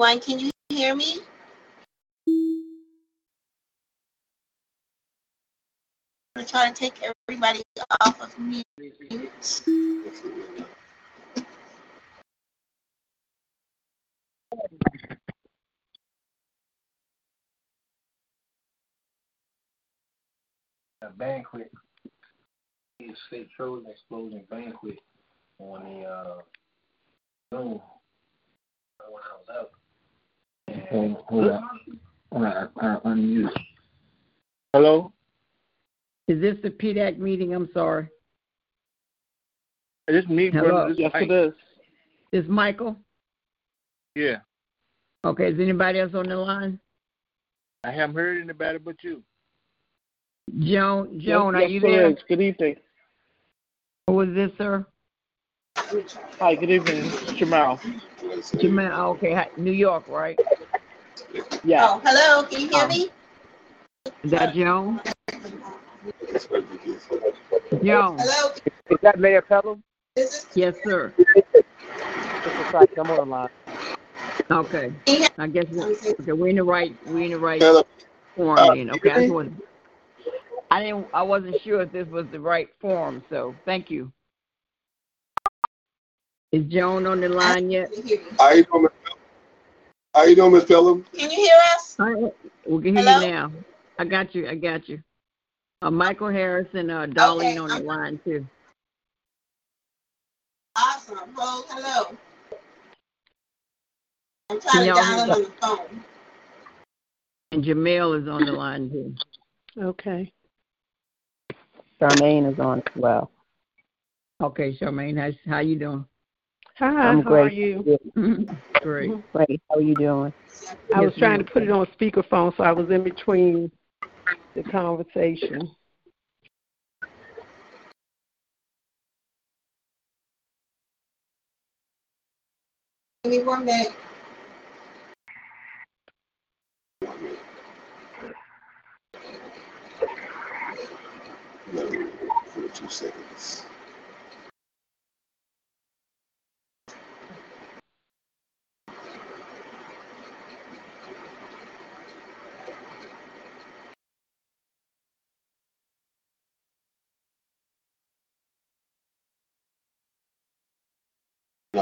Can you hear me? I'm trying to take everybody off of mute. a banquet, his State Trojan Explosion banquet on the uh, Zoom when I was out. And hold on. I, I unmute. Hello? Is this the PTAC meeting? I'm sorry. This me, Hello. brother. This Yes, Mike. it is. Is Michael? Yeah. Okay, is anybody else on the line? I haven't heard anybody but you. Joan, Joan, are you sir. there? Good evening. Who is this, sir? Hi, good evening. It's Jamal. Jamal, okay, hi- New York, right? Yeah. Oh, hello. Can you hear Um, me? Is that Joan? Joan, Hello. Is that Mayor Pelham? Yes, sir. This is like I'm on the line. Okay, I guess, we- I'm saying- okay, we're in the right, we're in the right forum Uh, then, okay? I just wasn't, I didn't, I wasn't sure if this was the right forum, so, thank you. Is Joan on the line yet? Can you hear me? How you doing, Miss Pelham? How you doing, Miss Pelham? Can you hear us? All right, we can hear Hello? you now. I got you. I got you. Uh, Michael Harris and uh, Darlene Okay, on the I'm- line too. Awesome. Oh, hello. I'm Can trying to y'all dial in on the phone. And Jamel is on the line too. Okay. Charmaine is on as well. Okay, Charmaine, how's, how you doing? Hi, I'm how are great. you? Great. Great. How are you doing? I was Yes, trying to put it on speakerphone, so I was in between the conversation. Give me one minute. No, two seconds.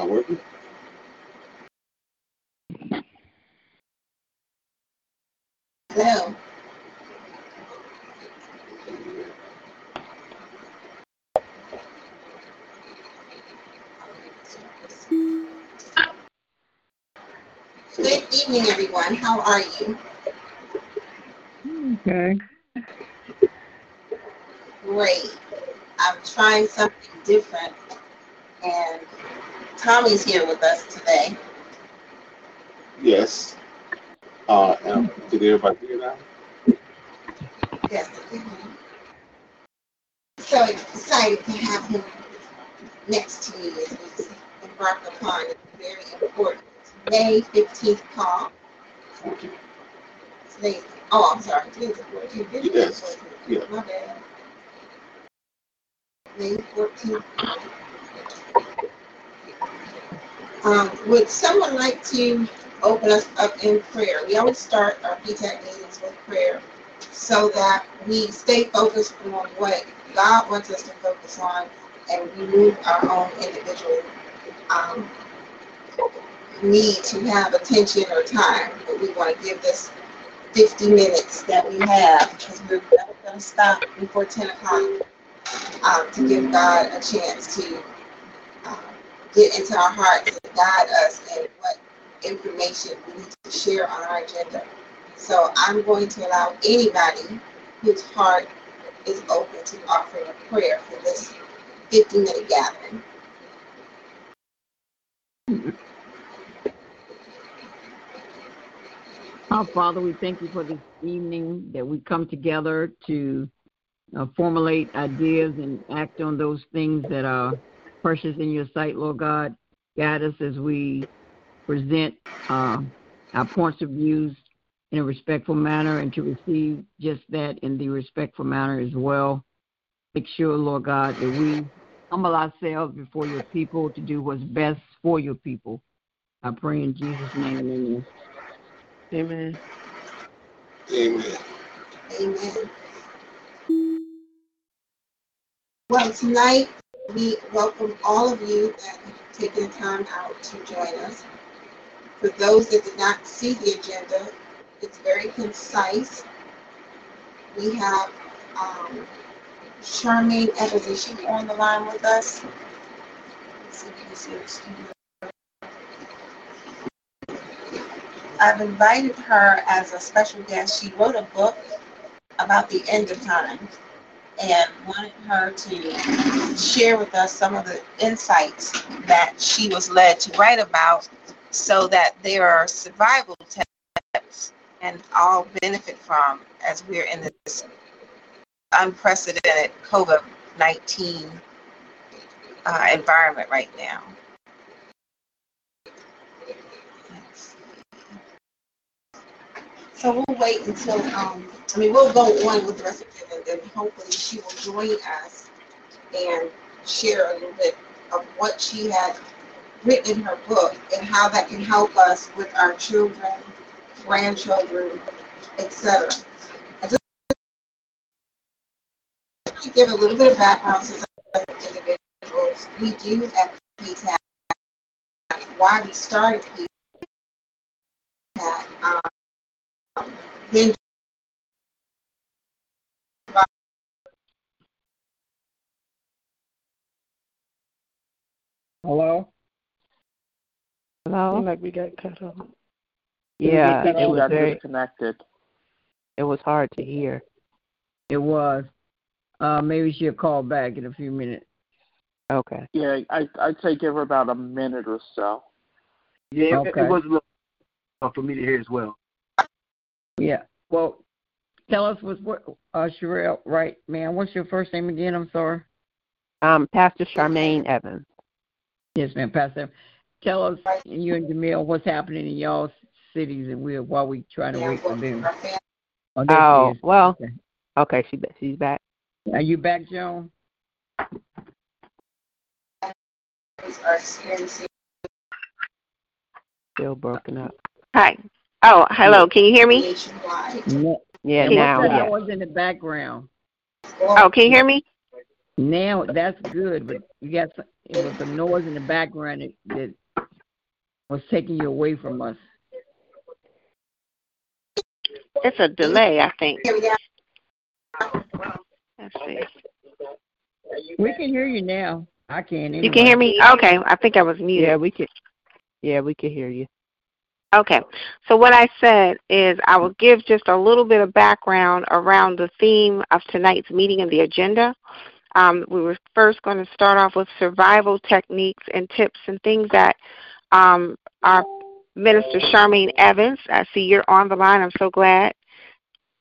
Not working? Hello. Good evening, everyone. How are you? Okay. Great. I'm trying something different, and Tommy's here with us today. Yes. Uh, um, did everybody hear that? Yes. So excited to have him next to me as we embark upon a very important May 15th call. Today, oh, I'm sorry, today's the 14th. It is the Yes, yeah. My bad. May 14th. Um, would someone like to open us up in prayer? We always start our PTAC meetings with prayer so that we stay focused on what God wants us to focus on and remove our own individual um, need to have attention or time. But we want to give this 50 minutes that we have because we're never going to stop before 10 o'clock um, to give God a chance to get into our hearts and guide us in what information we need to share on our agenda. So I'm going to allow anybody whose heart is open to offering a prayer for this 50 minute gathering. Our Father, we thank you for this evening that we come together to uh, formulate ideas and act on those things that are precious in your sight, Lord God. Guide us as we present uh, our points of views in a respectful manner and to receive just that in the respectful manner as well. Make sure, Lord God, that we humble ourselves before your people to do what's best for your people. I pray in Jesus' name, amen. Amen. Amen. Amen. Well, tonight we welcome all of you that have taken time out to join us. For those that did not see the agenda, it's very concise. We have um, Charmaine Evans, is she on the line with us? I've invited her as a special guest. She wrote a book about the end of time and wanted her to share with us some of the insights that she was led to write about so that there are survival tips and all benefit from as we're in this unprecedented COVID 19 uh, environment right now. So we'll wait until, um, I mean, we'll go on with the rest of it, and hopefully she will join us and share a little bit of what she had written in her book and how that can help us with our children, grandchildren, etc. Just to give a little bit of background since individuals. We do at PTAC, why we started PTAC, um, then Hello? Hello? Seemed like we got cut off. Yeah, Did we get it was very. disconnected. It was hard to hear. It was. Uh, maybe she'll call back in a few minutes. Okay. Yeah, I I'd say give her about a minute or so. Yeah, it, Okay. it was a little for me to hear as well. Yeah. Well, tell us what's what, uh, Sherelle, right, man? What's your first name again? I'm sorry. Um, Pastor Charmaine Evans. Yes, ma'am, Pastor. Tell us, you and Jamil, what's happening in y'all's cities, and we're while we trying to wait for them. Oh, Oh, well, Okay. okay, she she's back. Are you back, Joan? Still broken up. Hi. Oh, hello. Can you hear me? nationwide. No. Yeah, now, what's that yeah. noise in the background? Oh, can you hear me? Now that's good, but you got some, it was the noise in the background that, that was taking you away from us. It's a delay, I think. We. Let's see. We can hear you now. I can. Anyway. You can hear me? Okay. I think I was muted. Yeah, we can. Yeah, we could hear you. Okay. So what I said is I will give just a little bit of background around the theme of tonight's meeting and the agenda. Um, we were first going to start off with survival techniques and tips and things that um, our Minister Charmaine Evans, I see you're on the line. I'm so glad.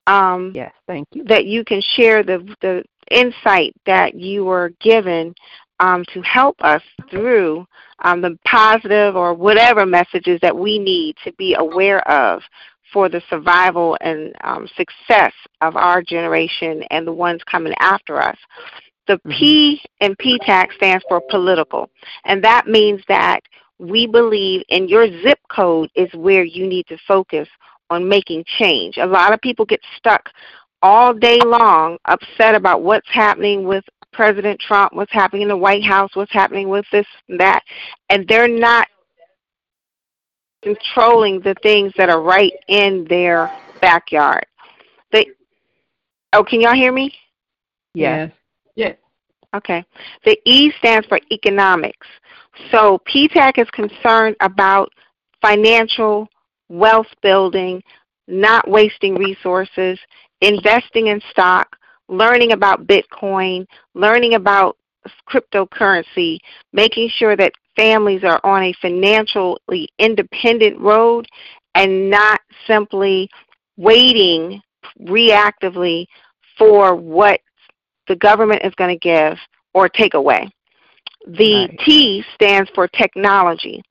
Um, Yes, thank you. that you can share the the insight that you were given um, to help us through um, the positive or whatever messages that we need to be aware of for the survival and um, success of our generation and the ones coming after us. The P mm-hmm. in PTAC stands for political, and that means that we believe in your zip code is where you need to focus on making change. A lot of people get stuck all day long upset about what's happening with President Trump, what's happening in the White House, what's happening with this and that, and they're not controlling the things that are right in their backyard. They, oh, can y'all hear me? Yes. Okay. The E stands for economics. So PTAC is concerned about financial wealth building, not wasting resources, investing in stock, learning about Bitcoin, learning about cryptocurrency, making sure that families are on a financially independent road and not simply waiting reactively for what the government is going to give or take away. The Right. T stands for technology.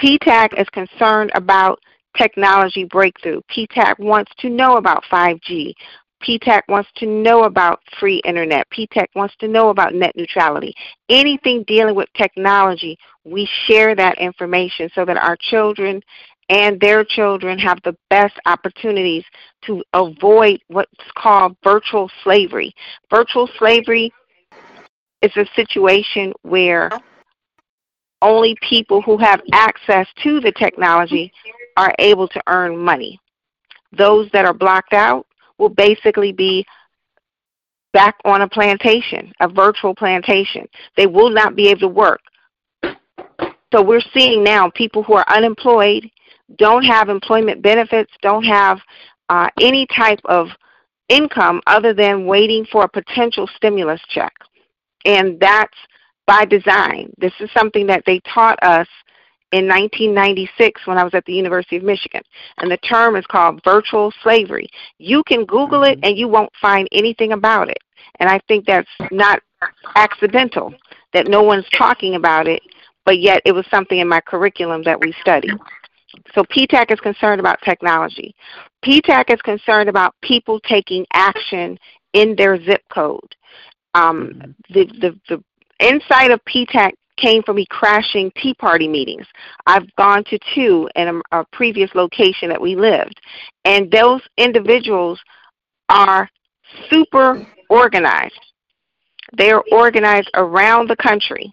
PTAC is concerned about technology breakthrough. PTAC wants to know about 5G, PTAC wants to know about free internet. PTAC wants to know about net neutrality. Anything dealing with technology, we share that information so that our children and their children have the best opportunities to avoid what's called virtual slavery. Virtual slavery is a situation where only people who have access to the technology are able to earn money. Those that are blocked out will basically be back on a plantation, a virtual plantation. They will not be able to work. So we're seeing now people who are unemployed, don't have employment benefits, don't have uh, any type of income other than waiting for a potential stimulus check. And that's by design. This is something that they taught us in 1996 when I was at the University of Michigan. And the term is called virtual slavery. You can Google it and you won't find anything about it. And I think that's not accidental that no one's talking about it, but yet it was something in my curriculum that we studied. So PTAC is concerned about technology. PTAC is concerned about people taking action in their zip code. Um, the, the, the insight of PTAC came from me crashing Tea Party meetings. I've gone to two in a, a previous location that we lived. And those individuals are super organized. They are organized around the country.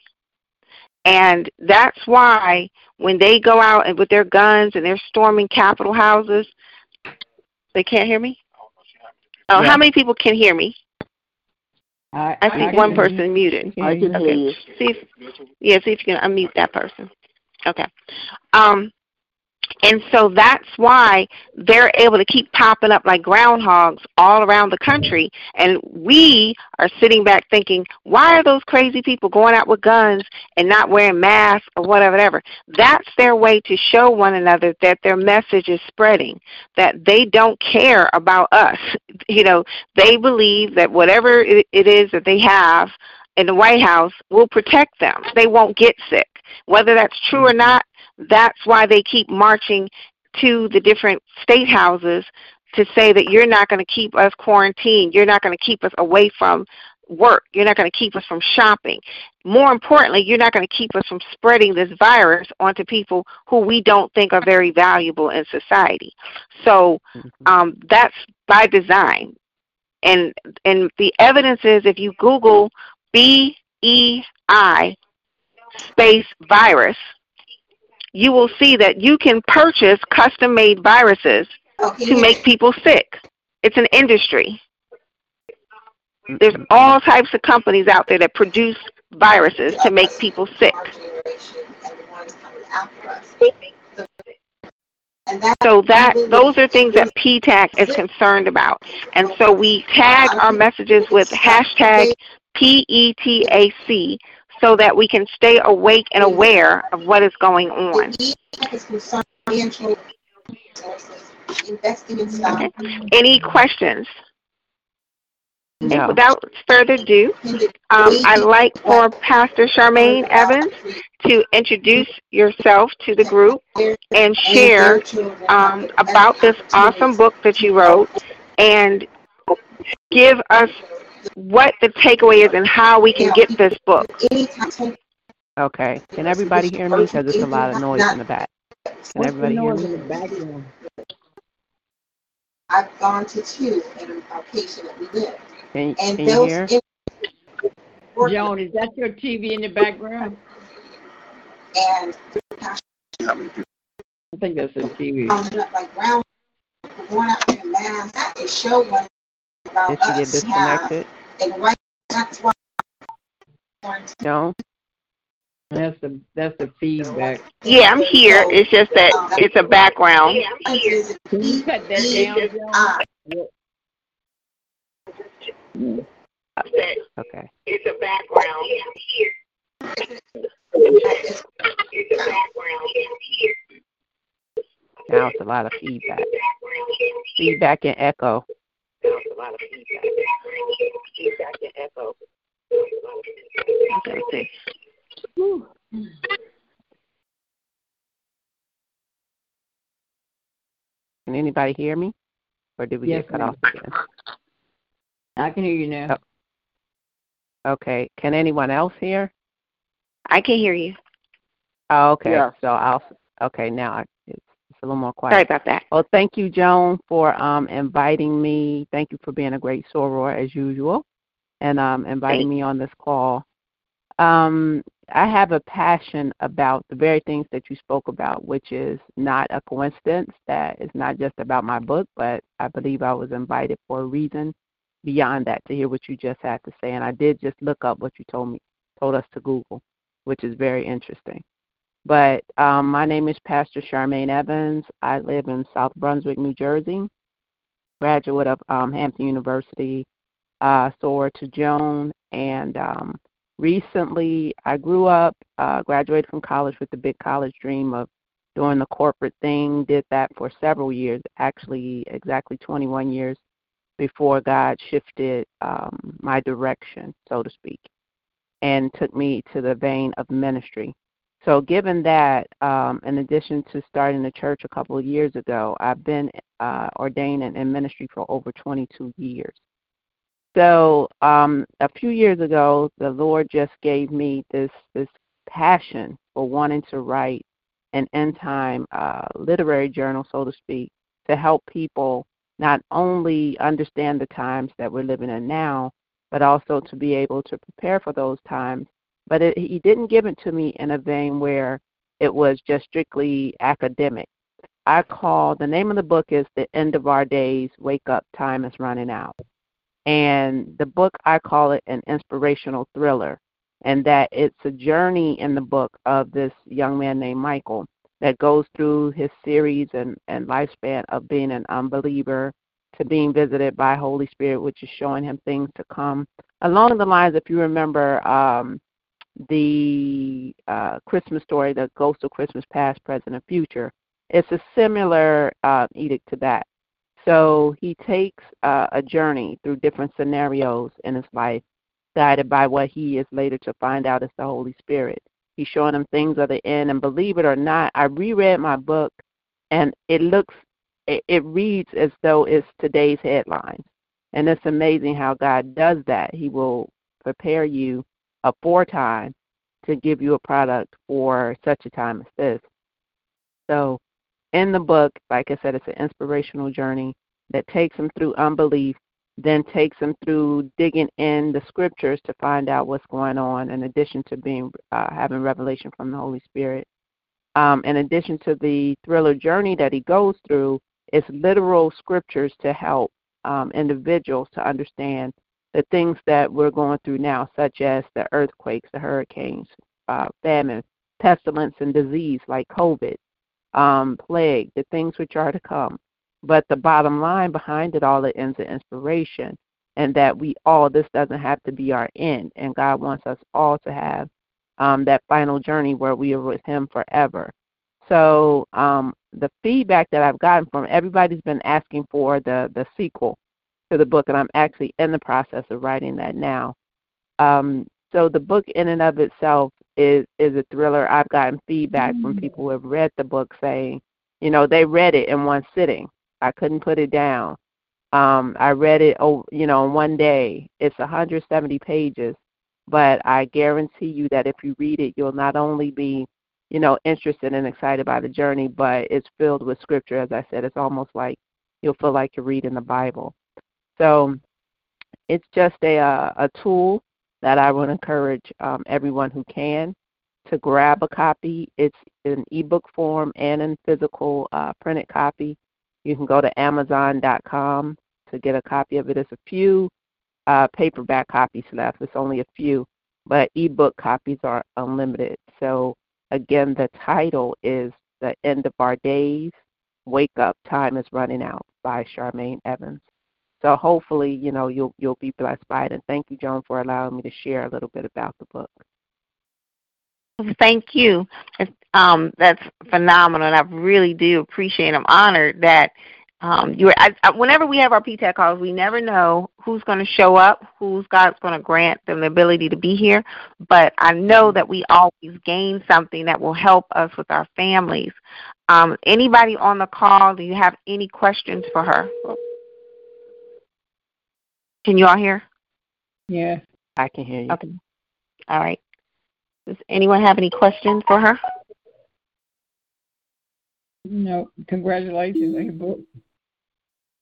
And that's why when they go out and with their guns and they're storming Capitol houses, they can't hear me? Oh, Yeah. how many people can hear me? I, I see one person muted. I can hear Okay. you. See if yeah, see if you can unmute that person. Okay. Um and so that's why they're able to keep popping up like groundhogs all around the country. And we are sitting back thinking, why are those crazy people going out with guns and not wearing masks or whatever, whatever? That's their way to show one another that their message is spreading, that they don't care about us. You know, they believe that whatever it it is that they have in the White House will protect them. They won't get sick. Whether that's true or not, that's why they keep marching to the different state houses to say that you're not going to keep us quarantined. You're not going to keep us away from work. You're not going to keep us from shopping. More importantly, you're not going to keep us from spreading this virus onto people who we don't think are very valuable in society. So um, that's by design. And and the evidence is if you Google B E I space virus, you will see that you can purchase custom made viruses to make people sick. It's an industry. Mm-hmm. There's all types of companies out there that produce viruses to make people sick. So that those are things that PTAC is concerned about. And so we tag our messages with hashtag PETAC so that we can stay awake and aware of what is going on. Stock. Any questions? No. without further ado, um, I'd like for Pastor Charmaine Evans to introduce yourself to the group and share um, about this awesome book that you wrote and give us what the takeaway is and how we can get this book. Okay. Can everybody hear me? Because there's a lot of noise in the back. Can everybody hear me? I've gone to two in a location that we live. Can, And can you those hear? in- Joan, is that your TV in the background? and I think that's a TV. coming up like round, going out in mass, that is show one about Did she get us have, disconnected? and right, that's why. No? That's the that's the feedback. Yeah, I'm here. It's just that uh, it's a background. Can you cut that down, Joan? Uh, okay. It's a background. Now it's a lot of feedback. Feedback and echo. Okay, see. Can anybody hear me? Or did we Yes, get cut ma'am. off again? I can hear you now. Oh. Okay. Can anyone else hear? I can hear you. Oh, okay. Yeah. So I'll. Okay, now I, it's, it's a little more quiet. Sorry about that. Well, thank you, Joan, for um, inviting me. Thank you for being a great soror as usual, and um, inviting me on this call. Um, I have a passion about the very things that you spoke about, which is not a coincidence. That it's not just about my book, but I believe I was invited for a reason beyond that to hear what you just had to say. And I did just look up what you told me, told us to Google, which is very interesting. But um, my name is Pastor Charmaine Evans. I live in South Brunswick, New Jersey. Graduate of um, Hampton University, uh, soar to Joan, and um, recently I grew up, uh, graduated from college with the big college dream of doing the corporate thing. Did that for several years, actually exactly 21 years before God shifted um, my direction, so to speak, and took me to the vein of ministry. So, given that, um, in addition to starting the church a couple of years ago, I've been uh, ordained in, in ministry for over 22 years. So, um, a few years ago, the Lord just gave me this this passion for wanting to write an end time uh, literary journal, so to speak, to help people not only understand the times that we're living in now, but also to be able to prepare for those times but it, he didn't give it to me in a vein where it was just strictly academic. I call the name of the book is The End of Our Days Wake Up Time is Running Out. And the book, I call it an inspirational thriller, and that it's a journey in the book of this young man named Michael that goes through his series and, and lifespan of being an unbeliever to being visited by Holy Spirit, which is showing him things to come. Along the lines, if you remember, um, the uh, Christmas story, the Ghost of Christmas Past, Present, and Future. It's a similar uh, edict to that. So he takes uh, a journey through different scenarios in his life, guided by what he is later to find out is the Holy Spirit. He's showing him things of the end, and believe it or not, I reread my book, and it looks, it, it reads as though it's today's headlines. And it's amazing how God does that. He will prepare you aforetime to give you a product for such a time as this. So, in the book, like I said, it's an inspirational journey that takes them through unbelief, then takes them through digging in the scriptures to find out what's going on. In addition to being uh, having revelation from the Holy Spirit, um, in addition to the thriller journey that he goes through, it's literal scriptures to help um, individuals to understand the things that we're going through now, such as the earthquakes, the hurricanes, uh, famine, pestilence, and disease like COVID, um, plague, the things which are to come. But the bottom line behind it all, it ends in inspiration, and that we all, this doesn't have to be our end, and God wants us all to have um, that final journey where we are with Him forever. So um, the feedback that I've gotten from everybody's been asking for the the sequel to the book, and I'm actually in the process of writing that now. Um, so the book, in and of itself, is is a thriller. I've gotten feedback mm-hmm. from mm. people who have read the book saying, you know, they read it in one sitting. I couldn't put it down. Um, I read it, oh, you know, in one day. It's 170 pages, but I guarantee you that if you read it, you'll not only be, you know, interested and excited by the journey, but it's filled with scripture. As I said, it's almost like you'll feel like you're reading the Bible. So it's just a, uh, a tool that I would encourage um, everyone who can to grab a copy. It's in ebook form and in physical uh, printed copy. You can go to Amazon.com to get a copy of it. It's a few uh, paperback copies left. It's only a few, but ebook copies are unlimited. So again, the title is "The End of Our Days." Wake Up, Time is Running Out by Charmaine Evans. So hopefully, you know, you'll you'll be blessed by it. And thank you, Joan, for allowing me to share a little bit about the book. Thank you. Um, that's phenomenal, and I really do appreciate. I'm honored that um, you. I, I, whenever we have our PTAC calls, we never know who's going to show up, who's God's going to grant them the ability to be here. But I know that we always gain something that will help us with our families. Um, anybody on the call? Do you have any questions for her? Can you all hear? Yeah. I can hear you. Okay. All right. Does anyone have any questions for her? No, congratulations on your book.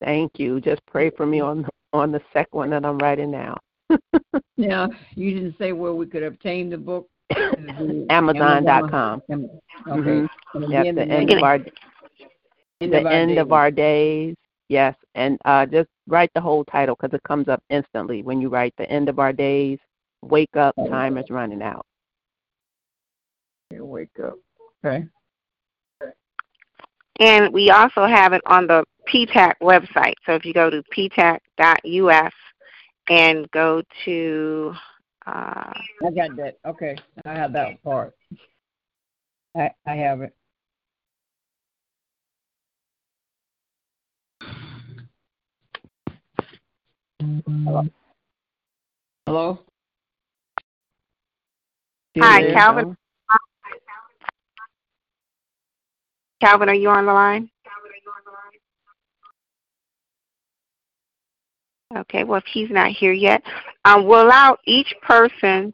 Thank you. Just pray for me on on the second one that I'm writing now. Now, you didn't say where we could obtain the book. Amazon.com. Okay. Mhm. And the the end of our the end of our days. Yes, and uh, just write the whole title because it comes up instantly when you write the end of our days. Wake up, time is running out. Okay, wake up. Okay. And we also have it on the PTAC website. So if you go to ptac.us and go to, uh, I got that. Okay. I have that part. I I have it. Hello? Hello? Hi, there? Calvin. Calvin, are you on the line? Okay, well, if he's not here yet, um, we'll allow each person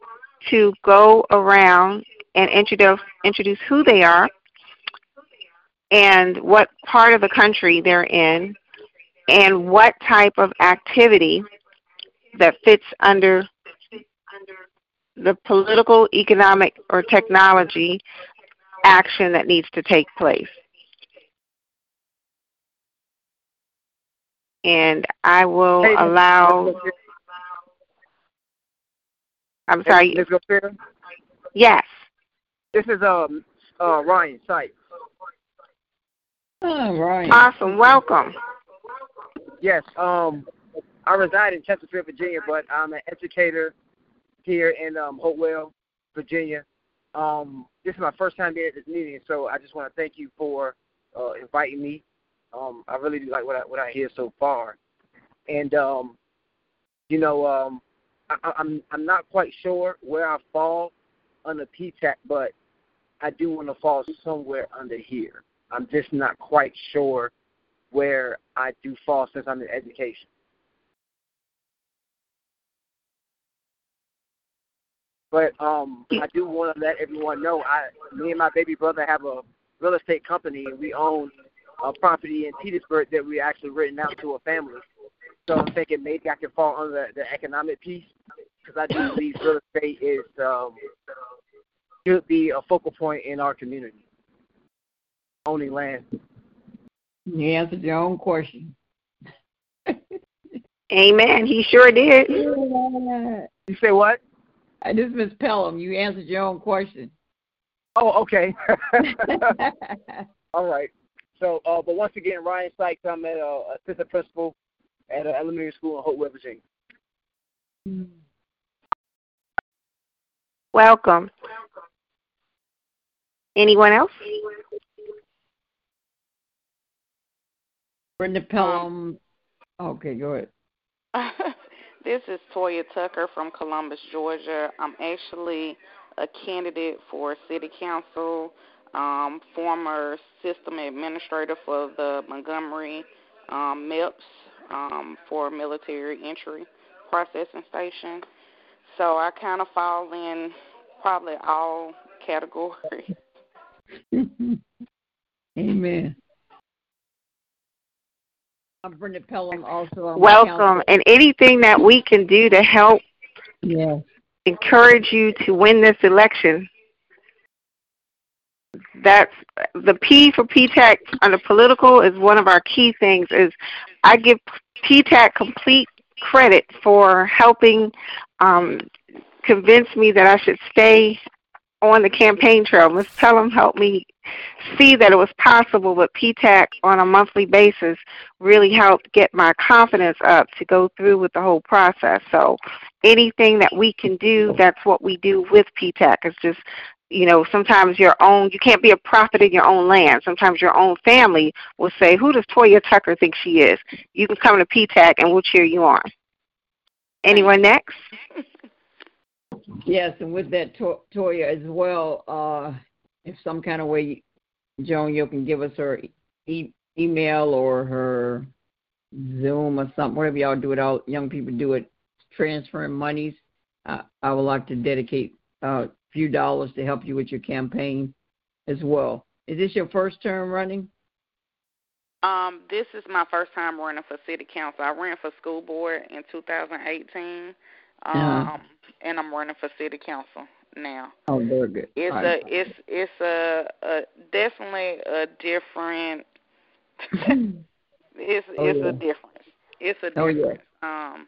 to go around and introduce introduce who they are and what part of the country they're in and what type of activity that fits under the political, economic, or technology action that needs to take place. And I will Hey, allow, I'm sorry, Ms. Gopher, yes. This is um uh Ryan Sykes. Oh, right. Awesome, welcome. Yes, um I reside in Chesterfield, Virginia, but I'm an educator here in um Hopewell, Virginia. Um this is my first time being at this meeting, so I just want to thank you for uh inviting me. Um I really do like what I what I hear so far. And um you know, um I, I'm I'm not quite sure where I fall on under PTAC, but I do want to fall somewhere under here. I'm just not quite sure where I do fall since I'm in education. But um, I do want to let everyone know I, me and my baby brother have a real estate company, and we own a property in Petersburg that we actually written out to a family. So I'm thinking maybe I can fall under the, the economic piece because I do believe real estate is um, should be a focal point in our community. Owning land. You answered your own question. Amen. He sure did. You say what? Uh, I just Miss Pelham. You answered your own question. Oh, okay. All right. So, uh, but once again, Ryan Sykes, I'm at a assistant principal at an elementary school in Hopewell, Virginia. Welcome. Welcome. Anyone else? Brenda Pelham. Okay, go ahead. this is Toya Tucker from Columbus, Georgia. I'm actually a candidate for city council, um, former system administrator for the Montgomery um, MEPS um, for military entry processing station. So I kind of fall in probably all categories. Amen. I'm Brenda Pelham, also Welcome. And anything that we can do to help Yes. encourage you to win this election. That's the P for PTAC on the political is one of our key things. Is I give PTAC complete credit for helping um, convince me that I should stay on the campaign trail. Ms. Pelham helped me see that it was possible, but PTAC on a monthly basis really helped get my confidence up to go through with the whole process. So anything that we can do, that's what we do with PTAC. It's just, you know, sometimes your own, you can't be a prophet in your own land. Sometimes your own family will say, who does Toya Tucker think she is? You can come to PTAC and we'll cheer you on. Anyone next? Yes, and with that, To- Toya, as well, uh, if some kind of way, Joan, you can give us her e- email or her Zoom or something, whatever y'all do it, all young people do it, transferring monies. Uh, I would like to dedicate uh, a few dollars to help you with your campaign as well. Is this your first term running? Um, this is my first time running for city council. I ran for school board in 2018, um, Uh-huh. and I'm running for city council now. Oh, very good. It's All a right. it's it's a, a definitely a different. it's Oh, it's yeah. a difference. It's a Oh, yeah. difference. Um,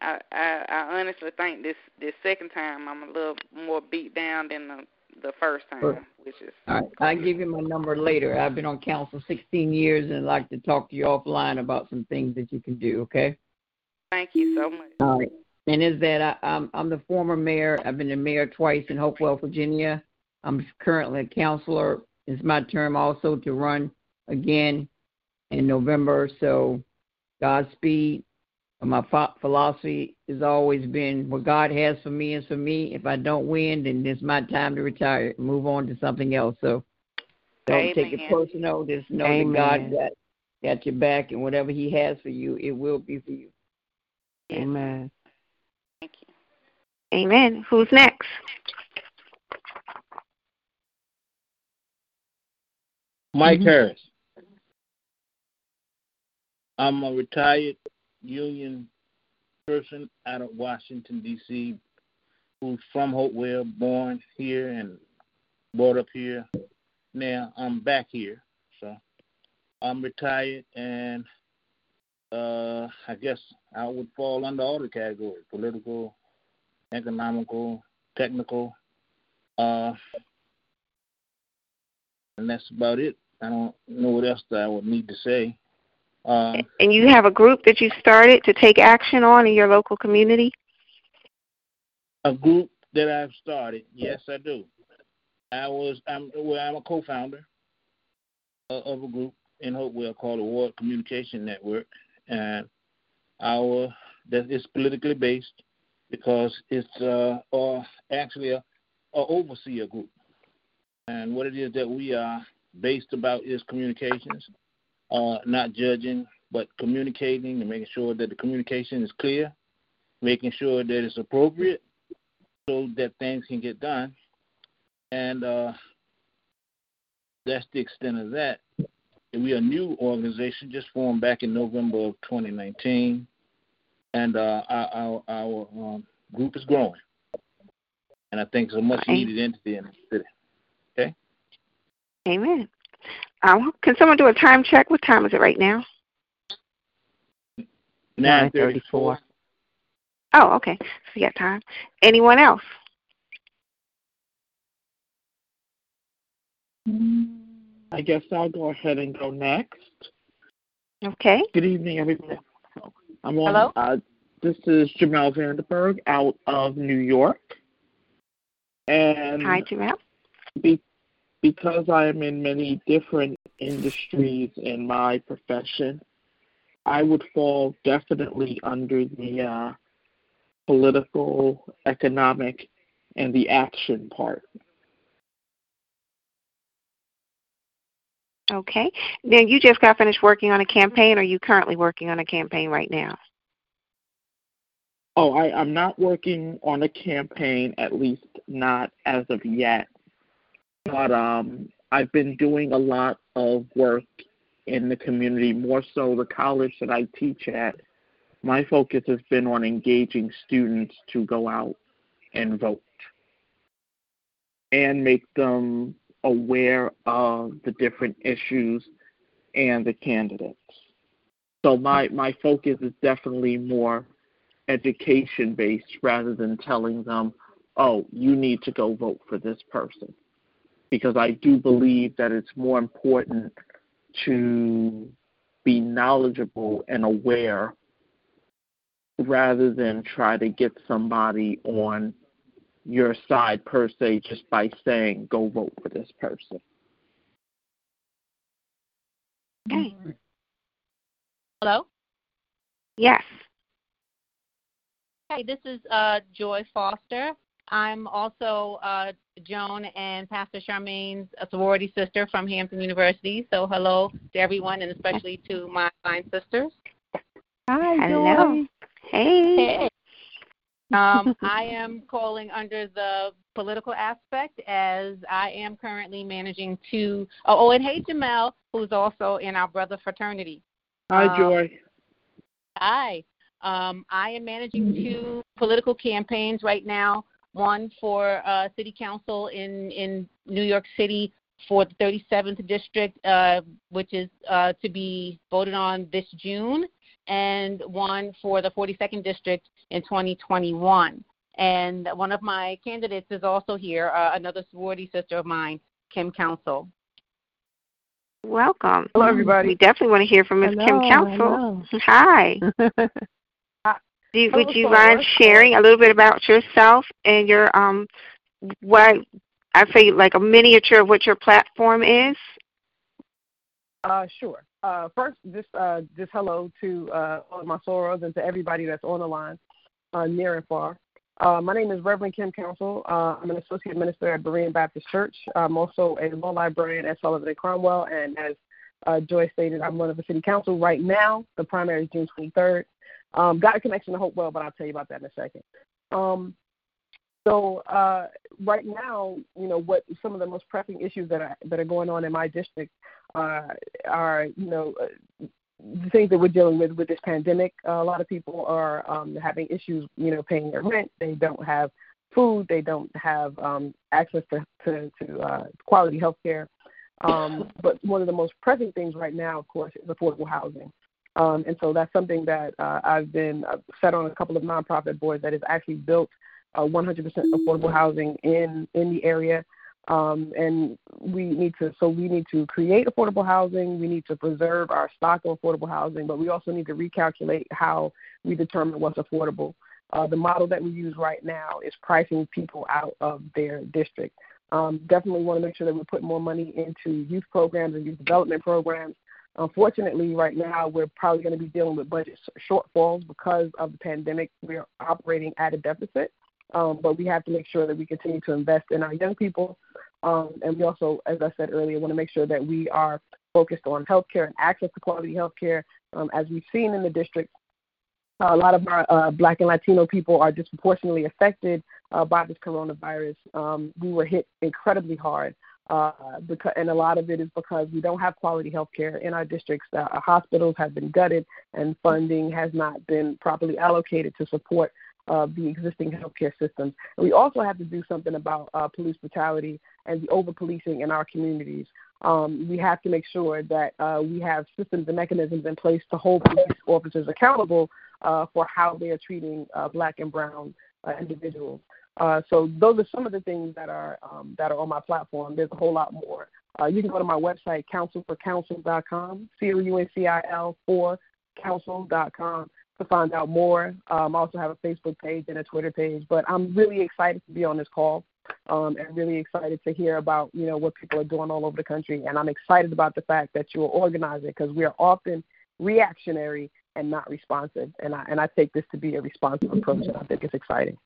I, I I honestly think this this second time I'm a little more beat down than the the first time, Sure. which is All right, I'll give you my number later. I've been on council 16 years and I'd like to talk to you offline about some things that you can do, okay? thank you so much. All right. And is that I, I'm, I'm the former mayor. I've been the mayor twice in Hopewell, Virginia. I'm currently a counselor. It's my term also to run again in November. So Godspeed. My philosophy has always been what God has for me is for me. If I don't win, then it's my time to retire, move on to something else. So don't take it Amen. personal. Just know Amen. that God got, got your back, and whatever He has for you, it will be for you. Amen. Thank you. Amen. Who's next? Mike Mhm. Harris. I'm a retired union person out of Washington D.C. who's from Hopewell, born here and brought up here. Now I'm back here, so I'm retired, and uh, I guess I would fall under all the categories: political, economical, technical, uh, and that's about it. I don't know what else that I would need to say. Um, And you have a group that you started to take action on in your local community? a group that I've started, yes, I do. I was I'm well, I'm a co-founder of, of a group in Hopewell called the Ward Communication Network, and our that is politically based because it's uh, uh actually a, a overseer group, and what it is that we are based about is communications, uh, not judging, but communicating and making sure that the communication is clear, making sure that it's appropriate, so that things can get done. And uh, that's the extent of that. We are a new organization, just formed back in November of 2019, and uh, our our, our um, group is growing, and I think it's a much needed entity in the city. Okay. Amen. Um, can someone do a time check? What time is it right now? Nine thirty-four. Oh, okay. So you got time. Anyone else? I guess I'll go ahead and go next. Okay. Good evening, everyone. I'm on. Hello? Uh, this is Jamel Vanderberg out of New York. And Hi, Jamel. be, because I am in many different industries in my profession, I would fall definitely under the uh, political, economic, and the action part. Okay. Now you just got finished working on a campaign. Or are you currently working on a campaign right now? Oh, I, I'm not working on a campaign, at least not as of yet. But um, I've been doing a lot of work in the community, more so the college that I teach at. My focus has been on engaging students to go out and vote and make them aware of the different issues and the candidates. So my, my focus is definitely more education based rather than telling them, oh, you need to go vote for this person. Because I do believe that it's more important to be knowledgeable and aware rather than try to get somebody on your side per se just by saying go vote for this person. Okay. Hello? Yes. Hi, this is uh, Joy Foster. I'm also uh, Joan and Pastor Charmaine's sorority sister from Hampton University. So hello to everyone and especially to my fine sisters. Hi, Hello. Joy. Hey. Hey. Um, I am calling under the political aspect as I am currently managing two oh, oh and hey Jamel, who's also in our brother fraternity. Hi, Um, Joy. Hi. Um, I am managing two political campaigns right now. One for uh, city council in, in New York City for the 37th district, uh, which is uh, to be voted on this June, and one for the 42nd district in 2021. And one of my candidates is also here, uh, another sorority sister of mine, Kim Council. Welcome. Hello, everybody. We definitely want to hear from Ms. Kim Hello, Council. Hi. Do would you mind sharing a little bit about yourself and your um what I say like a miniature of what your platform is? Uh, sure. Uh, first, just uh, just hello to uh, all of my sorors and to everybody that's on the line, uh, near and far. Uh, my name is Reverend Kim Council. Uh, I'm an associate minister at Berean Baptist Church. I'm also a law librarian at Sullivan and Cromwell, and as uh, Joy stated, I'm one of the city council right now. The primary is June 23rd. Um, got a connection to Hopewell, but I'll tell you about that in a second. Um, so uh, right now, you know, what some of the most pressing issues that are that are going on in my district uh, are, you know, uh, the things that we're dealing with with this pandemic. Uh, a lot of people are um, having issues, you know, paying their rent. They don't have food. They don't have um, access to to, to uh, quality health care. Um, but one of the most pressing things right now, of course, is affordable housing. Um, and so that's something that uh, I've been uh, set on a couple of nonprofit boards that has actually built uh, 100% affordable housing in in the area. Um, and we need to so we need to create affordable housing. We need to preserve our stock of affordable housing, but we also need to recalculate how we determine what's affordable. Uh, the model that we use right now is pricing people out of their district. Um, definitely want to make sure that we put more money into youth programs and youth development programs. Unfortunately, right now we're probably going to be dealing with budget shortfalls because of the pandemic. We're operating at a deficit, um, but we have to make sure that we continue to invest in our young people. Um, and we also, as I said earlier, want to make sure that we are focused on healthcare and access to quality healthcare. Um, as we've seen in the district, a lot of our uh, Black and Latino people are disproportionately affected uh, by this coronavirus. Um, we were hit incredibly hard, uh, because, and a lot of it is because we don't have quality health care in our districts. Uh, our hospitals have been gutted, and funding has not been properly allocated to support uh, the existing healthcare systems. And we also have to do something about uh, police brutality and the over policing in our communities. Um, we have to make sure that uh, we have systems and mechanisms in place to hold police officers accountable uh, for how they are treating uh, black and brown individuals. So those are some of the things that are um, that are on my platform. There's a whole lot more. You can go to my website, councilforcouncil.com, C-O-U-N-C-I-L for council.com to find out more. Um, I also have a Facebook page and a Twitter page. But I'm really excited to be on this call um, and really excited to hear about you know what people are doing all over the country. And I'm excited about the fact that you are organizing because we are often reactionary and not responsive. And I and I take this to be a responsive approach, and I think it's exciting.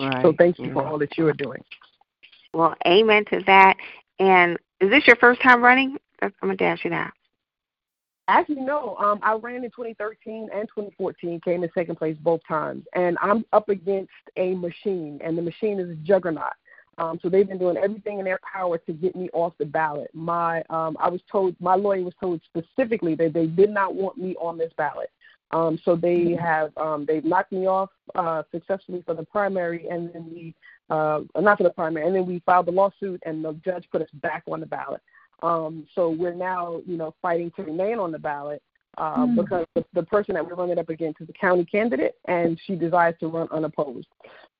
Right. So thank you for all that you are doing. Well, amen to that. And is this your first time running? I'm gonna dash you now. Actually, no. Um, I ran in 2013 and 2014, came in second place both times, and I'm up against a machine, and the machine is a juggernaut. Um, so they've been doing everything in their power to get me off the ballot. My, um, I was told, my lawyer was told specifically that they did not want me on this ballot. Um, so they have, um, they've knocked me off uh, successfully for the primary, and then we, uh, not for the primary, and then we filed the lawsuit, and the judge put us back on the ballot. Um, so we're now, you know, fighting to remain on the ballot uh, Mm. because the, the person that we're running up against is a county candidate, and she desires to run unopposed.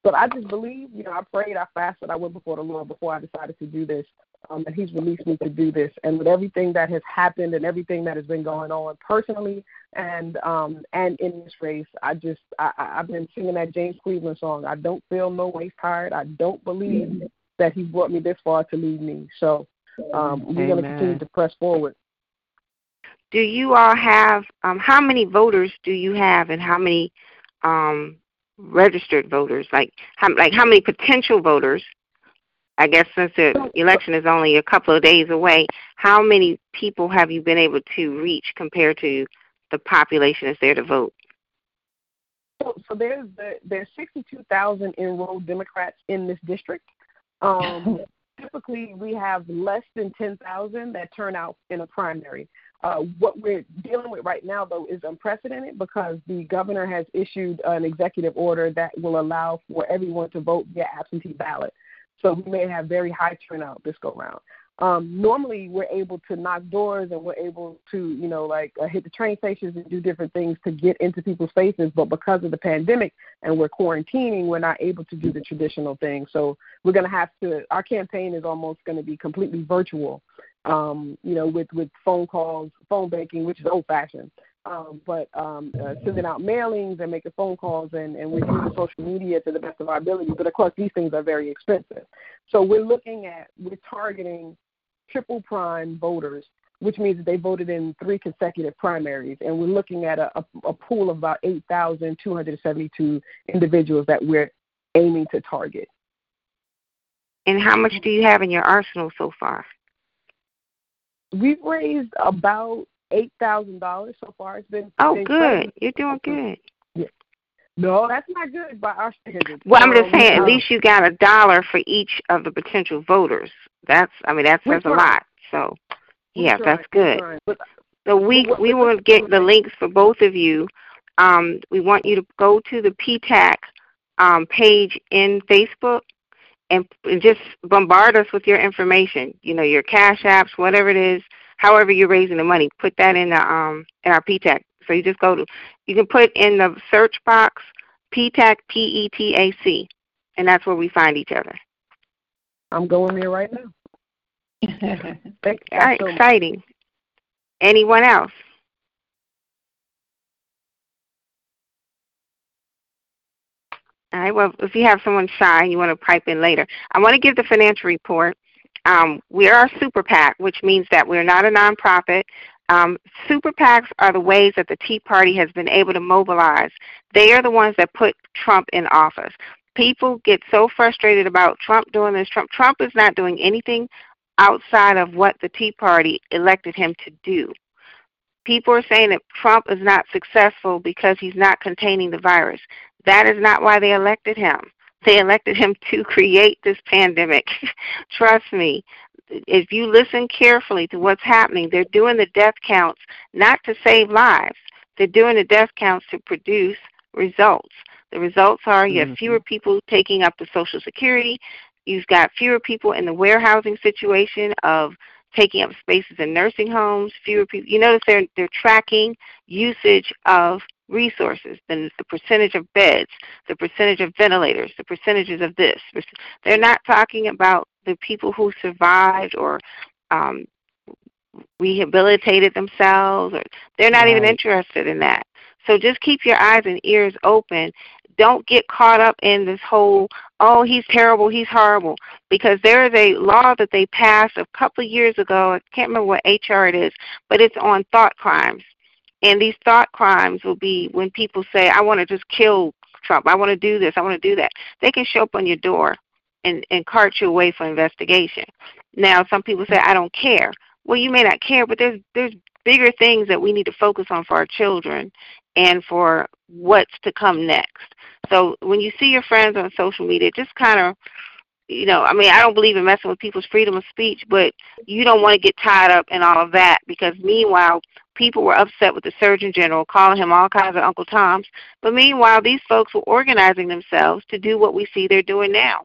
But I just believe, you know, I prayed, I fasted, I went before the Lord before I decided to do this, um, and He's released me to do this. And with everything that has happened and everything that has been going on personally and um, and in this race, I just I, I've been singing that James Cleveland song. I don't feel no ways tired. I don't believe that He brought me this far to leave me. So um, we're going to continue to press forward. Do you all have um, how many voters do you have, and how many um, registered voters? Like how like how many potential voters? I guess since the election is only a couple of days away, how many people have you been able to reach compared to the population is there to vote? So, so there's the, there's 62,000 enrolled Democrats in this district. Um, typically, we have less than 10,000 that turn out in a primary. Uh, what we're dealing with right now, though, is unprecedented because the governor has issued an executive order that will allow for everyone to vote via absentee ballot. So we may have very high turnout this go round um, normally we're able to knock doors and we're able to, you know, like uh, hit the train stations and do different things to get into people's faces. But because of the pandemic and we're quarantining, we're not able to do the traditional thing. So we're going to have to. Our campaign is almost going to be completely virtual. Um, you know, with with phone calls, phone banking, which is old fashioned. Um, but um, uh, sending out mailings and making phone calls and, and we're using social media to the best of our ability. But of course, these things are very expensive. So we're looking at, we're targeting triple prime voters, which means that they voted in three consecutive primaries. And we're looking at a, a, a pool of about 8,272 individuals that we're aiming to target. And how much do you have in your arsenal so far? We've raised about eight thousand dollars so far. It's been oh good. You're doing good. Yeah. No, that's not good by our standards. Well, I'm just saying, at uh, least you got a dollar for each of the potential voters. That's, I mean, that says a lot. So, yeah, that's good. So we we will get the links for both of you. Um, we want you to go to the PTAC um, page in Facebook and, and just bombard us with your information. You know, your cash apps, whatever it is, however you're raising the money. Put that in the um in our PTAC. So you just go to you can put in the search box PTAC P E T A C, and that's where we find each other. I'm going there right now. All right, exciting. Anyone else? All right, well, if you have someone shy and you want to pipe in later, I want to give the financial report. Um, we are a super PAC, which means that we're not a nonprofit. Um, super PACs are the ways that the Tea Party has been able to mobilize. They are the ones that put Trump in office. People get so frustrated about Trump doing this. Trump Trump is not doing anything outside of what the Tea Party elected him to do. People are saying that Trump is not successful because he's not containing the virus. That is not why they elected him. They elected him to create this pandemic. Trust me. If you listen carefully to what's happening, they're doing the death counts not to save lives. They're doing the death counts to produce results. The results are you have mm-hmm. fewer people taking up the Social Security. You've got fewer people in the warehousing situation of taking up spaces in nursing homes. Fewer people. You notice they're they're tracking usage of resources, then the percentage of beds, the percentage of ventilators, the percentages of this. They're not talking about the people who survived or um, rehabilitated themselves, or they're not right. even interested in that. So just keep your eyes and ears open. Don't get caught up in this whole, oh, he's terrible, he's horrible, because there is a law that they passed a couple of years ago. I can't remember what HR it is, but it's on thought crimes. And these thought crimes will be when people say, I want to just kill Trump. I want to do this. I want to do that. They can show up on your door and, and cart you away for investigation. Now, some people say, I don't care. Well, you may not care, but there's there's bigger things that we need to focus on for our children and for what's to come next. So when you see your friends on social media, just kind of you know, I mean, I don't believe in messing with people's freedom of speech, but you don't want to get tied up in all of that because meanwhile, people were upset with the Surgeon General, calling him all kinds of Uncle Toms. But meanwhile, these folks were organizing themselves to do what we see they're doing now.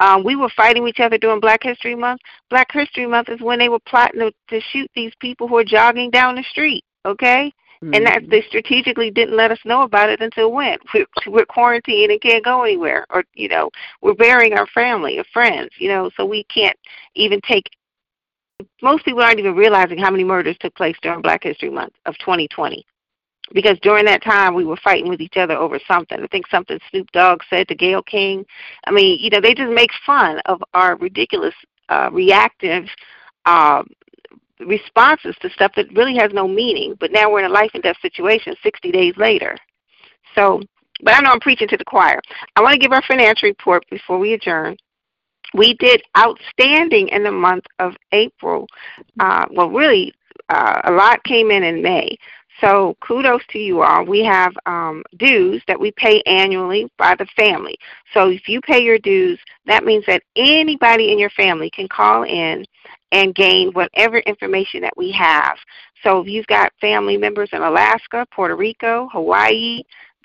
Um, we were fighting each other during Black History Month. Black History Month is when they were plotting to, to shoot these people who are jogging down the street. Okay, Mm-hmm. And that they strategically didn't let us know about it until when? We're, we're quarantined and can't go anywhere, or you know, we're burying our family or friends, you know, so we can't even take. Most people aren't even realizing how many murders took place during Black History Month of 2020 because during that time we were fighting with each other over something. I think something Snoop Dogg said to Gayle King. I mean, you know, they just make fun of our ridiculous, uh, reactive uh, responses to stuff that really has no meaning. But now we're in a life and death situation 60 days later. So, but I know I'm preaching to the choir. I want to give our financial report before we adjourn. We did outstanding in the month of April. Uh, well, really, uh, a lot came in in May. So kudos to you all. We have um, dues that we pay annually by the family. So if you pay your dues, that means that anybody in your family can call in and gain whatever information that we have. So if you've got family members in Alaska, Puerto Rico, Hawaii,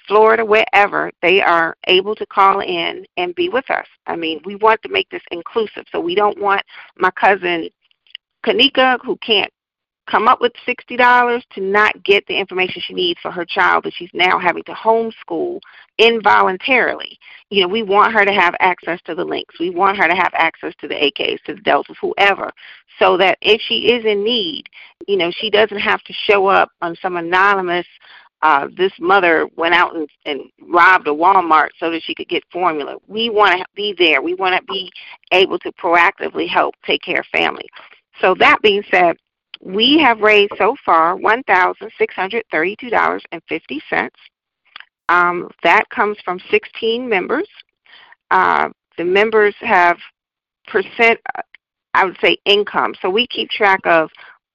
Florida, wherever, they are able to call in and be with us. I mean, we want to make this inclusive. So we don't want my cousin Kanika, who can't come up with $60 to not get the information she needs for her child that she's now having to homeschool involuntarily. You know, we want her to have access to the links. We want her to have access to the AKs, to the Deltas, whoever, so that if she is in need, you know, she doesn't have to show up on some anonymous uh, this mother went out and, and robbed a Walmart so that she could get formula. We want to be there. We want to be able to proactively help take care of family. So that being said, we have raised so far $1,632.50. Um, that comes from 16 members. Uh, the members have percent, I would say, income. So we keep track of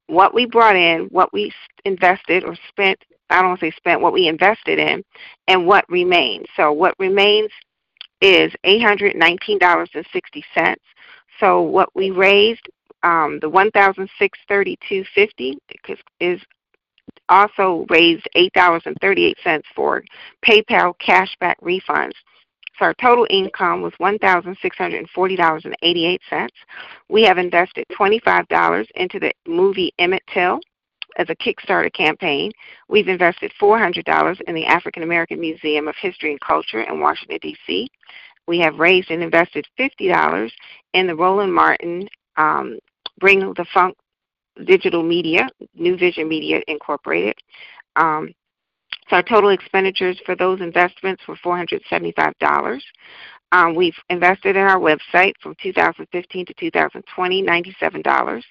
what we brought in, what we invested or spent. I don't want to say spent, what we invested in, and what remains. So what remains is $819.60. So what we raised um, the 1,632.50 is also raised $8.38 for PayPal cashback refunds. So our total income was $1,640.88. We have invested $25 into the movie Emmett Till as a Kickstarter campaign. We've invested $400 in the African American Museum of History and Culture in Washington, D.C. We have raised and invested $50 in the Roland Martin um, Bring the Funk Digital Media, Nu Vision Media Incorporated. Um, so our total expenditures for those investments were $475. Um, we've invested in our website from 2015 to 2020, $97.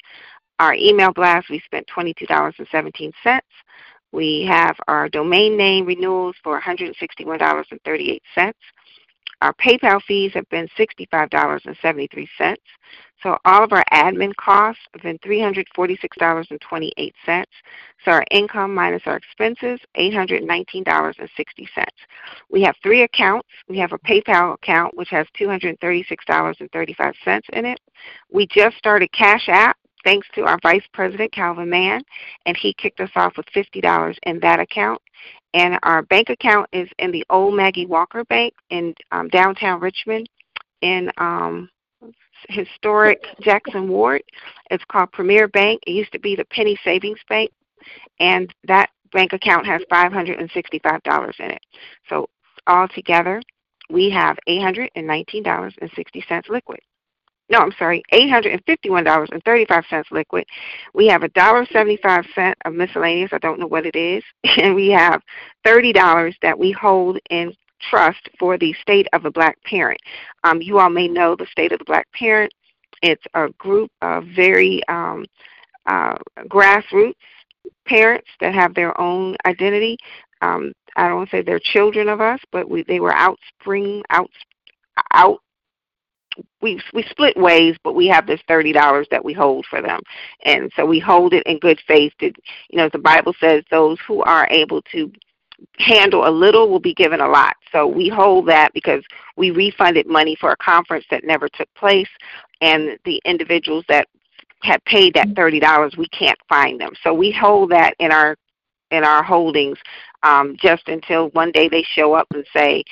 Our email blast, we spent $22.17. We have our domain name renewals for $161.38. Our PayPal fees have been $65.73. So all of our admin costs have been $346.28. So our income minus our expenses, $819.60. We have three accounts. We have a PayPal account which has $236.35 in it. We just started Cash App thanks to our Vice President Calvin Mann, and he kicked us off with $50 in that account. And our bank account is in the old Maggie Walker Bank in um, downtown Richmond in um, historic Jackson Ward. It's called Premier Bank. It used to be the Penny Savings Bank, and that bank account has $565 in it. So altogether, we have $819.60 liquid. No, I'm sorry, $851.35 liquid. We have $1.75 of miscellaneous. I don't know what it is. And we have $30 that we hold in trust for the State of the Black Parent. Um, you all may know the State of the Black Parent. It's a group of very um, uh, grassroots parents that have their own identity. Um, I don't want to say they're children of us, but we, they were outspring out out. We we split ways, but we have this thirty dollars that we hold for them, and so we hold it in good faith. To, you know, the Bible says those who are able to handle a little will be given a lot. So we hold that because we refunded money for a conference that never took place, and the individuals that had paid that thirty dollars, we can't find them. So we hold that in our in our holdings um, just until one day they show up and say,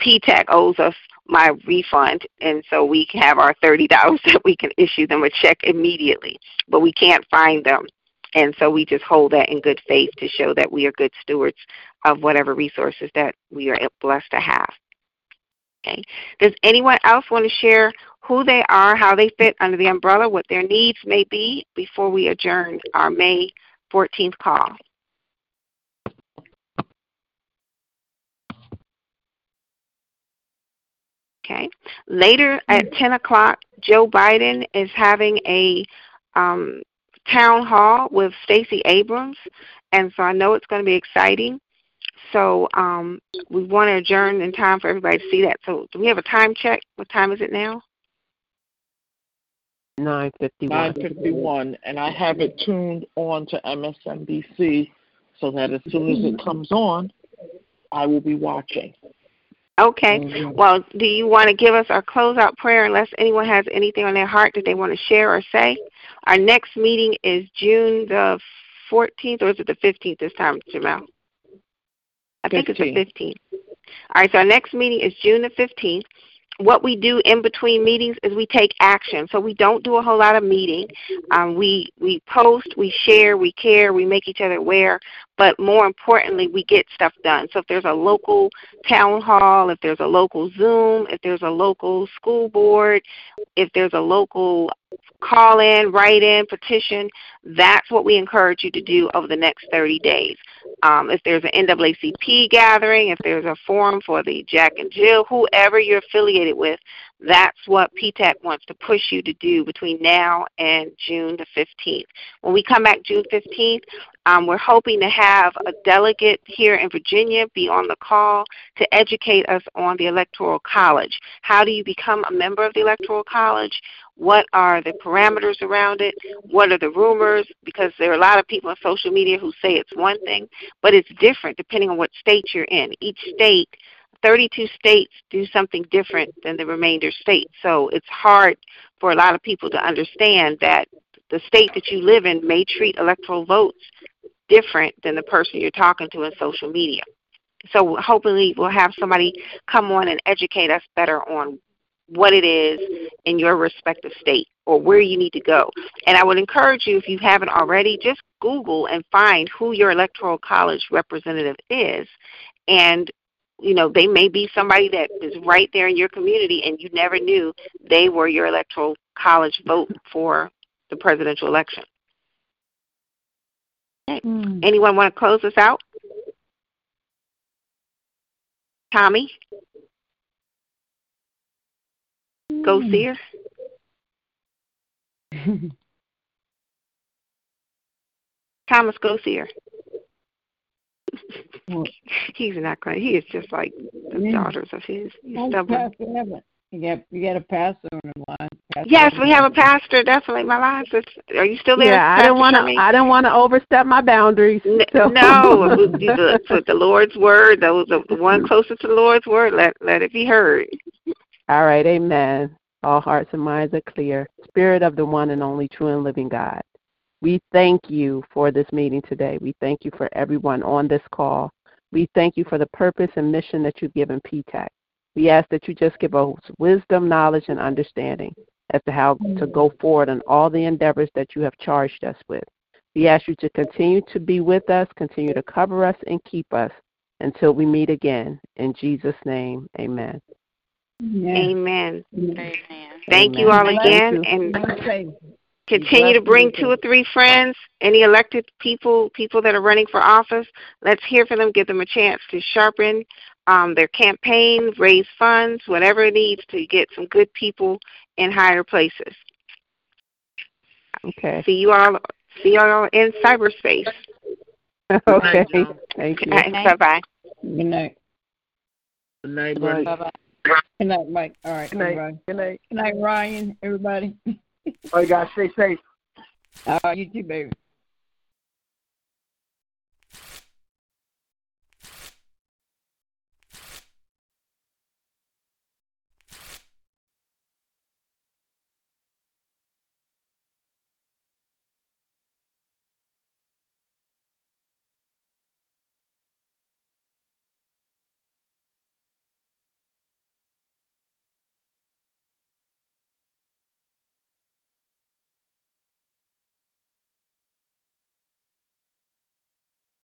PTAC owes us my refund, and so we have our thirty dollars that we can issue them a check immediately. But we can't find them and so we just hold that in good faith to show that we are good stewards of whatever resources that we are blessed to have. Okay. Does anyone else want to share who they are, how they fit under the umbrella, what their needs may be before we adjourn our May 14th call? Okay. Later at 10 o'clock, Joe Biden is having a um, town hall with Stacey Abrams, and so I know it's going to be exciting. So um, we want to adjourn in time for everybody to see that. So do we have a time check? What time is it now? 9:51. 9:51, and I have it tuned on to MSNBC so that as soon as it comes on, I will be watching. Okay. Well, do you want to give us our closeout prayer unless anyone has anything on their heart that they want to share or say? Our next meeting is June the 14th, or is it the 15th this time, Jamal? I think it's the 15th. All right, so our next meeting is June the 15th. What we do in between meetings is we take action. So we don't do a whole lot of meeting. Um, we we post, we share, we care, we make each other aware, but more importantly, we get stuff done. So if there's a local town hall, if there's a local Zoom, if there's a local school board, if there's a local call in, write in, petition, that's what we encourage you to do over the next 30 days. Um, if there's an NAACP gathering, if there's a forum for the Jack and Jill, whoever you're affiliated with, that's what PTAC wants to push you to do between now and June the 15th. When we come back June 15th, um, we're hoping to have a delegate here in Virginia be on the call to educate us on the Electoral College. How do you become a member of the Electoral College? What are the parameters around it? What are the rumors? Because there are a lot of people on social media who say it's one thing, but it's different depending on what state you're in. Each state 32 states do something different than the remainder states. So it's hard for a lot of people to understand that the state that you live in may treat electoral votes different than the person you're talking to in social media. So hopefully we'll have somebody come on and educate us better on what it is in your respective state or where you need to go. And I would encourage you, if you haven't already, just Google and find who your electoral college representative is and you know, they may be somebody that is right there in your community and you never knew they were your electoral college vote for the presidential election. Okay. Mm. Anyone want to close us out? Tommy? Mm. Go see her? Thomas Go see her. He's not going. He is just like the yeah. daughters of his. He's stubborn. You got you got a pastor on the line. Pastor yes, we have a pastor. Definitely, my line. Are you still there? Yeah, I don't want to. I don't want to overstep my boundaries. So. No, with the Lord's word, those the one mm-hmm. closest to the Lord's word. Let let it be heard. All right, Amen. All hearts and minds are clear. Spirit of the one and only true and living God. We thank you for this meeting today. We thank you for everyone on this call. We thank you for the purpose and mission that you've given PTAC. We ask that you just give us wisdom, knowledge, and understanding as to how to go forward in all the endeavors that you have charged us with. We ask you to continue to be with us, continue to cover us, and keep us until we meet again. In Jesus' name, amen. Amen. amen. Thank amen. you all again. And Continue to bring two or three friends, any elected people, people that are running for office. Let's hear from them, give them a chance to sharpen um, their campaign, raise funds, whatever it needs to get some good people in higher places. Okay. See you all. See you all in cyberspace. okay. Thank you. Bye bye. Good night. Good night, Bye bye. Good night, Mike. All right. Good night. Good night. Good night, Ryan. Everybody. All right, guys, stay safe. Uh, you too, baby.